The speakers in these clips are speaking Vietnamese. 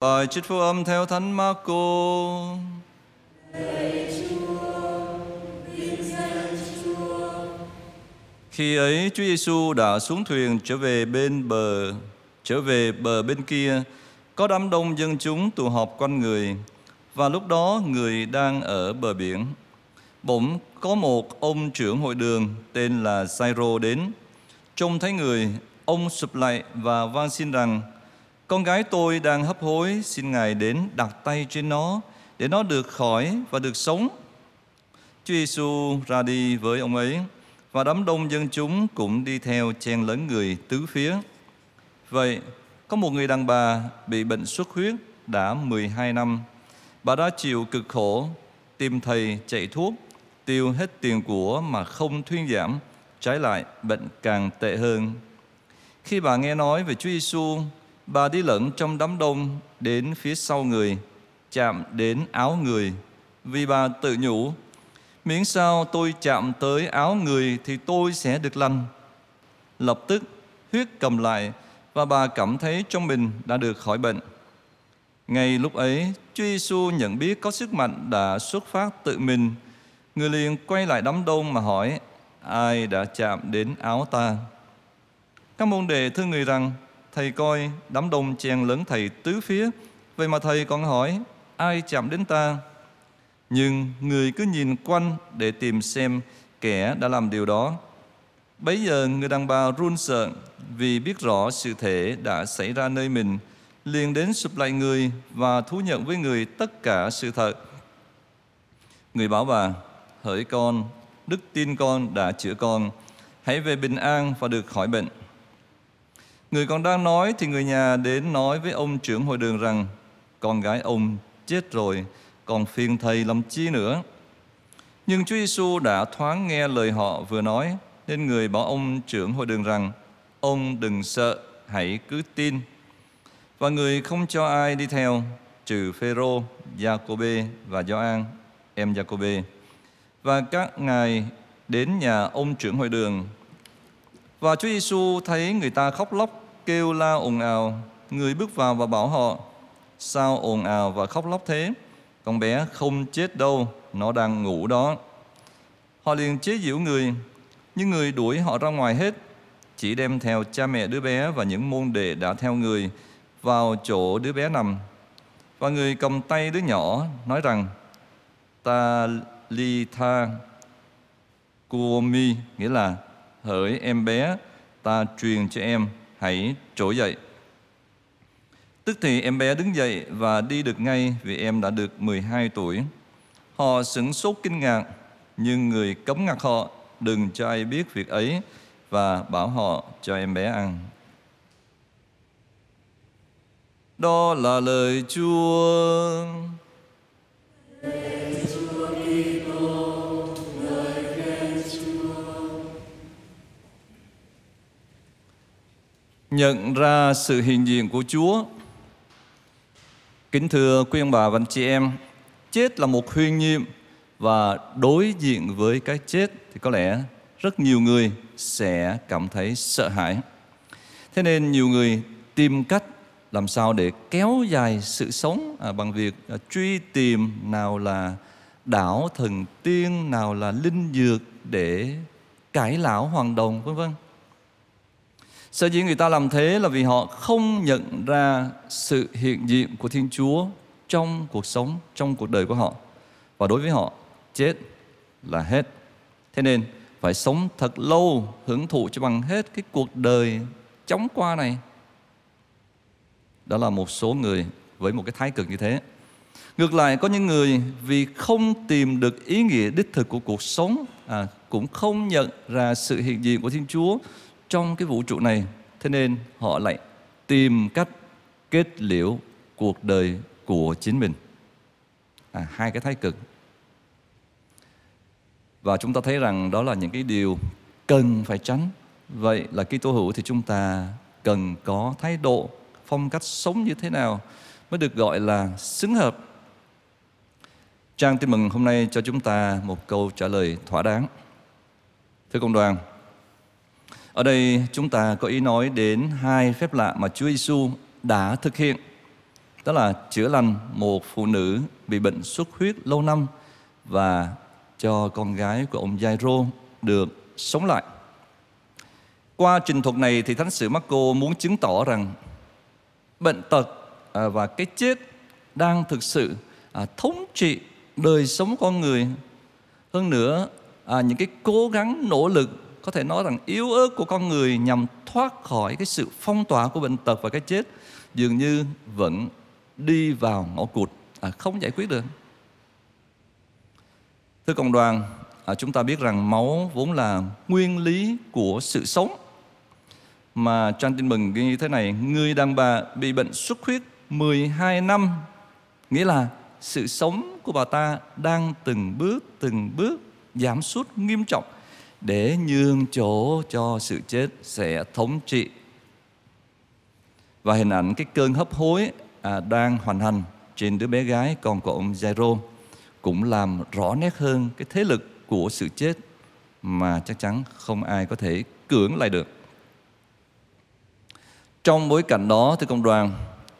Bài trích phúc âm theo Thánh Marco. Khi ấy Chúa Giêsu đã xuống thuyền trở về bên bờ, trở về bờ bên kia, có đám đông dân chúng tụ họp quanh người, và lúc đó người đang ở bờ biển. Bỗng có một ông trưởng hội đường tên là Sairo đến. Trông thấy người, ông sụp lại và van xin rằng: con gái tôi đang hấp hối, xin Ngài đến đặt tay trên nó để nó được khỏi và được sống. Chúa Giêsu ra đi với ông ấy và đám đông dân chúng cũng đi theo chen lấn người tứ phía. Vậy, có một người đàn bà bị bệnh xuất huyết đã 12 năm. Bà đã chịu cực khổ, tìm thầy chạy thuốc, tiêu hết tiền của mà không thuyên giảm, trái lại bệnh càng tệ hơn. Khi bà nghe nói về Chúa Giêsu, bà đi lẫn trong đám đông đến phía sau người, chạm đến áo người, vì bà tự nhủ miễn sao tôi chạm tới áo người thì tôi sẽ được lành. Lập tức huyết cầm lại và bà cảm thấy trong mình đã được khỏi bệnh. Ngay lúc ấy, Chúa Giêsu nhận biết có sức mạnh đã xuất phát tự mình. Người liền quay lại đám đông mà hỏi, ai đã chạm đến áo ta? Các môn đệ thưa người rằng, thầy coi đám đông chen lớn thầy tứ phía, vậy mà thầy còn hỏi, ai chạm đến ta? Nhưng người cứ nhìn quanh để tìm xem kẻ đã làm điều đó. Bấy giờ người đàn bà run sợ vì biết rõ sự thể đã xảy ra nơi mình, liền đến sụp lại người và thú nhận với người tất cả sự thật. Người bảo bà, hỡi con, đức tin con đã chữa con, hãy về bình an và được khỏi bệnh. Người còn đang nói thì người nhà đến nói với ông trưởng hội đường rằng con gái ông chết rồi, còn phiền thầy làm chi nữa. Nhưng Chúa Giêsu đã thoáng nghe lời họ vừa nói, nên người bảo ông trưởng hội đường rằng, ông đừng sợ, hãy cứ tin. Và người không cho ai đi theo, trừ Phêrô, Giacôbê và Gioan, em Giacôbê. Và các ngài đến nhà ông trưởng hội đường. Và Chúa Giêsu thấy người ta khóc lóc, kêu la ồn ào, người bước vào và bảo họ, sao ồn ào và khóc lóc thế? con bé không chết đâu, nó đang ngủ đó. Họ liền chế giễu người, nhưng người đuổi họ ra ngoài hết, chỉ đem theo cha mẹ đứa bé và những môn đệ đã theo người vào chỗ đứa bé nằm. Và người cầm tay đứa nhỏ nói rằng, ta li tha kuomi, nghĩa là hỡi em bé, ta truyền cho em, hãy trỗi dậy. Tức thì em bé đứng dậy và đi được ngay vì em đã được 12 tuổi. Họ sửng sốt kinh ngạc, nhưng người cấm ngặt họ đừng cho ai biết việc ấy và bảo họ cho em bé ăn. Đó là lời Chúa. Nhận ra sự hiện diện của Chúa Kính thưa quý ông bà và anh chị em, chết là một huyền nhiệm và đối diện với cái chết thì có lẽ rất nhiều người sẽ cảm thấy sợ hãi. Thế nên nhiều người tìm cách làm sao để kéo dài sự sống à, bằng việc à, truy tìm nào là đảo thần tiên, nào là linh dược để cải lão hoàng đồng vân vân. Sở dĩ người ta làm thế là vì họ không nhận ra sự hiện diện của Thiên Chúa trong cuộc sống, trong cuộc đời của họ. Và đối với họ, chết là hết. Thế nên phải sống thật lâu, hưởng thụ cho bằng hết cái cuộc đời chóng qua này. Đó là một số người với một cái thái cực như thế. Ngược lại có những người vì không tìm được ý nghĩa đích thực của cuộc sống à, cũng không nhận ra sự hiện diện của Thiên Chúa trong cái vũ trụ này. Thế nên họ lại tìm cách kết liễu cuộc đời của chính mình. À, hai cái thái cực. Và chúng ta thấy rằng đó là những cái điều cần phải tránh. Vậy là khi tu hữu thì chúng ta cần có thái độ phong cách sống như thế nào mới được gọi là xứng hợp? Trang tin mừng hôm nay cho chúng ta một câu trả lời thỏa đáng. Thưa công đoàn ở đây chúng ta có ý nói đến hai phép lạ mà Chúa Giêsu đã thực hiện. đó là chữa lành một phụ nữ bị bệnh xuất huyết lâu năm và cho con gái của ông Jairo được sống lại. Qua trình thuật này thì Thánh sử Marco muốn chứng tỏ rằng bệnh tật à, và cái chết đang thực sự à, thống trị đời sống con người. Hơn nữa, à, những cái cố gắng nỗ lực có thể nói rằng yếu ớt của con người nhằm thoát khỏi cái sự phong tỏa của bệnh tật và cái chết dường như vẫn đi vào ngõ cụt, à, không giải quyết được. Thưa cộng đoàn, à, chúng ta biết rằng máu vốn là nguyên lý của sự sống. Mà trang tin mừng ghi như thế này, người đàn bà bị bệnh xuất huyết 12 năm, nghĩa là sự sống của bà ta đang từng bước từng bước giảm sút nghiêm trọng để nhường chỗ cho sự chết sẽ thống trị. Và hình ảnh cái cơn hấp hối à, đang hoàn hành trên đứa bé gái con của ông Jairo cũng làm rõ nét hơn cái thế lực của sự chết mà chắc chắn không ai có thể cưỡng lại được. Trong bối cảnh đó thưa công đoàn,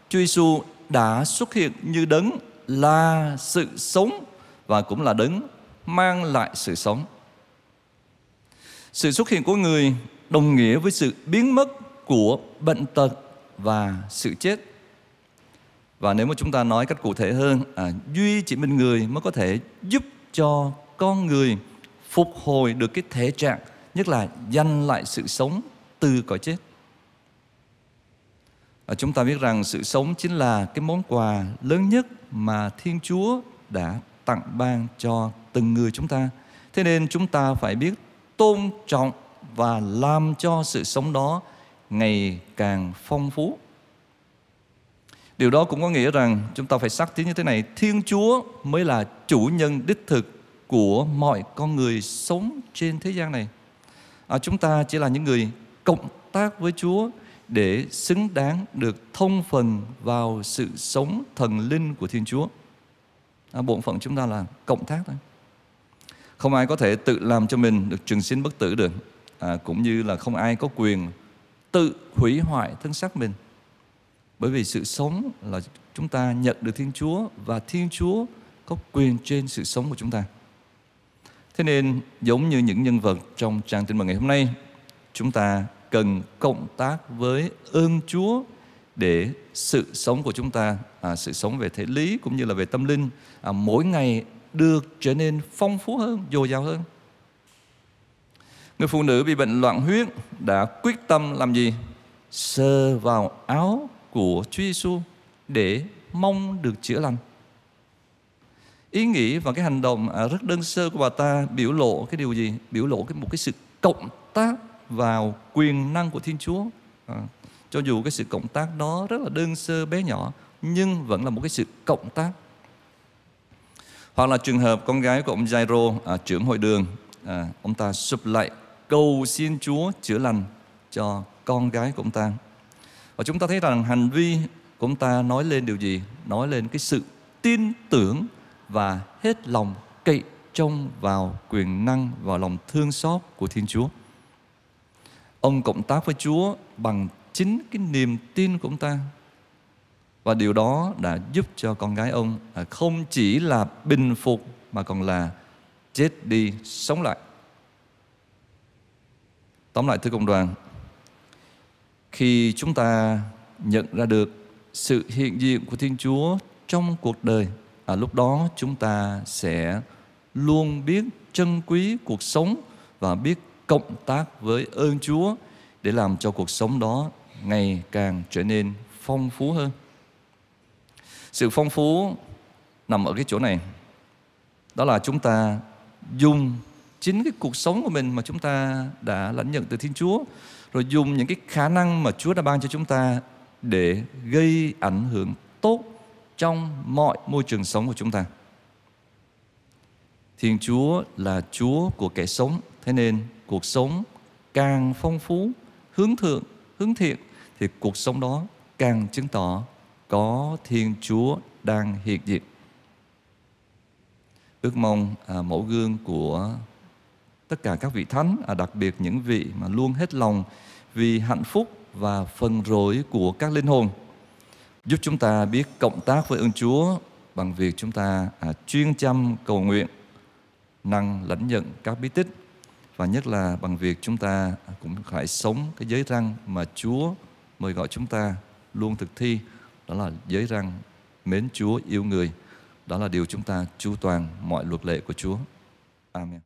Chúa Giêsu đã xuất hiện như đấng là sự sống và cũng là đấng mang lại sự sống. Sự xuất hiện của người đồng nghĩa với sự biến mất của bệnh tật và sự chết. Và nếu mà chúng ta nói cách cụ thể hơn, à, duy chỉ mình người mới có thể giúp cho con người phục hồi được cái thể trạng, nhất là giành lại sự sống từ cõi chết. Và chúng ta biết rằng sự sống chính là cái món quà lớn nhất mà Thiên Chúa đã tặng ban cho từng người chúng ta. Thế nên chúng ta phải biết tôn trọng và làm cho sự sống đó ngày càng phong phú. Điều đó cũng có nghĩa rằng chúng ta phải xác tín như thế này, Thiên Chúa mới là chủ nhân đích thực của mọi con người sống trên thế gian này. À, chúng ta chỉ là những người cộng tác với Chúa để xứng đáng được thông phần vào sự sống thần linh của Thiên Chúa. À, bộ phận chúng ta là cộng tác thôi. Không ai có thể tự làm cho mình được trường sinh bất tử được. À, cũng như là không ai có quyền tự hủy hoại thân xác mình. Bởi vì sự sống là chúng ta nhận được Thiên Chúa và Thiên Chúa có quyền trên sự sống của chúng ta. Thế nên giống như những nhân vật trong trang tin mừng ngày hôm nay, chúng ta cần cộng tác với ơn Chúa để sự sống của chúng ta, à, sự sống về thể lý cũng như là về tâm linh, à, mỗi ngày được trở nên phong phú hơn, dồi dào hơn. Người phụ nữ bị bệnh loạn huyết đã quyết tâm làm gì? Sờ vào áo của Chúa Giêsu để mong được chữa lành. Ý nghĩ và cái hành động à, rất đơn sơ của bà ta biểu lộ cái điều gì? Biểu lộ cái một cái sự cộng tác vào quyền năng của Thiên Chúa. À, cho dù cái sự cộng tác đó rất là đơn sơ bé nhỏ nhưng vẫn là một cái sự cộng tác. Hoặc là trường hợp con gái của ông Jairo, à, trưởng hội đường, à, ông ta sụp lại cầu xin Chúa chữa lành cho con gái của ông ta. Và chúng ta thấy rằng hành vi của ông ta nói lên điều gì? Nói lên cái sự tin tưởng và hết lòng cậy trông vào quyền năng và lòng thương xót của Thiên Chúa. Ông cộng tác với Chúa bằng chính cái niềm tin của ông ta. Và điều đó đã giúp cho con gái ông à, không chỉ là bình phục mà còn là chết đi sống lại. Tóm lại thưa cộng đoàn, khi chúng ta nhận ra được sự hiện diện của Thiên Chúa trong cuộc đời, à, lúc đó chúng ta sẽ luôn biết trân quý cuộc sống và biết cộng tác với ơn Chúa để làm cho cuộc sống đó ngày càng trở nên phong phú hơn. Sự phong phú nằm ở cái chỗ này. Đó là chúng ta dùng chính cái cuộc sống của mình mà chúng ta đã lãnh nhận từ Thiên Chúa rồi dùng những cái khả năng mà Chúa đã ban cho chúng ta để gây ảnh hưởng tốt trong mọi môi trường sống của chúng ta. Thiên Chúa là Chúa của kẻ sống, thế nên cuộc sống càng phong phú, hướng thượng, hướng thiện thì cuộc sống đó càng chứng tỏ có Thiên Chúa đang hiện diện. Ước mong à, mẫu gương của tất cả các vị thánh, à, đặc biệt những vị mà luôn hết lòng vì hạnh phúc và phần rối của các linh hồn, giúp chúng ta biết cộng tác với ơn Chúa bằng việc chúng ta à, chuyên chăm cầu nguyện, năng lãnh nhận các bí tích và nhất là bằng việc chúng ta à, cũng phải sống cái giới răng mà Chúa mời gọi chúng ta luôn thực thi đó là giới răng mến Chúa yêu người đó là điều chúng ta chú toàn mọi luật lệ của Chúa. Amen.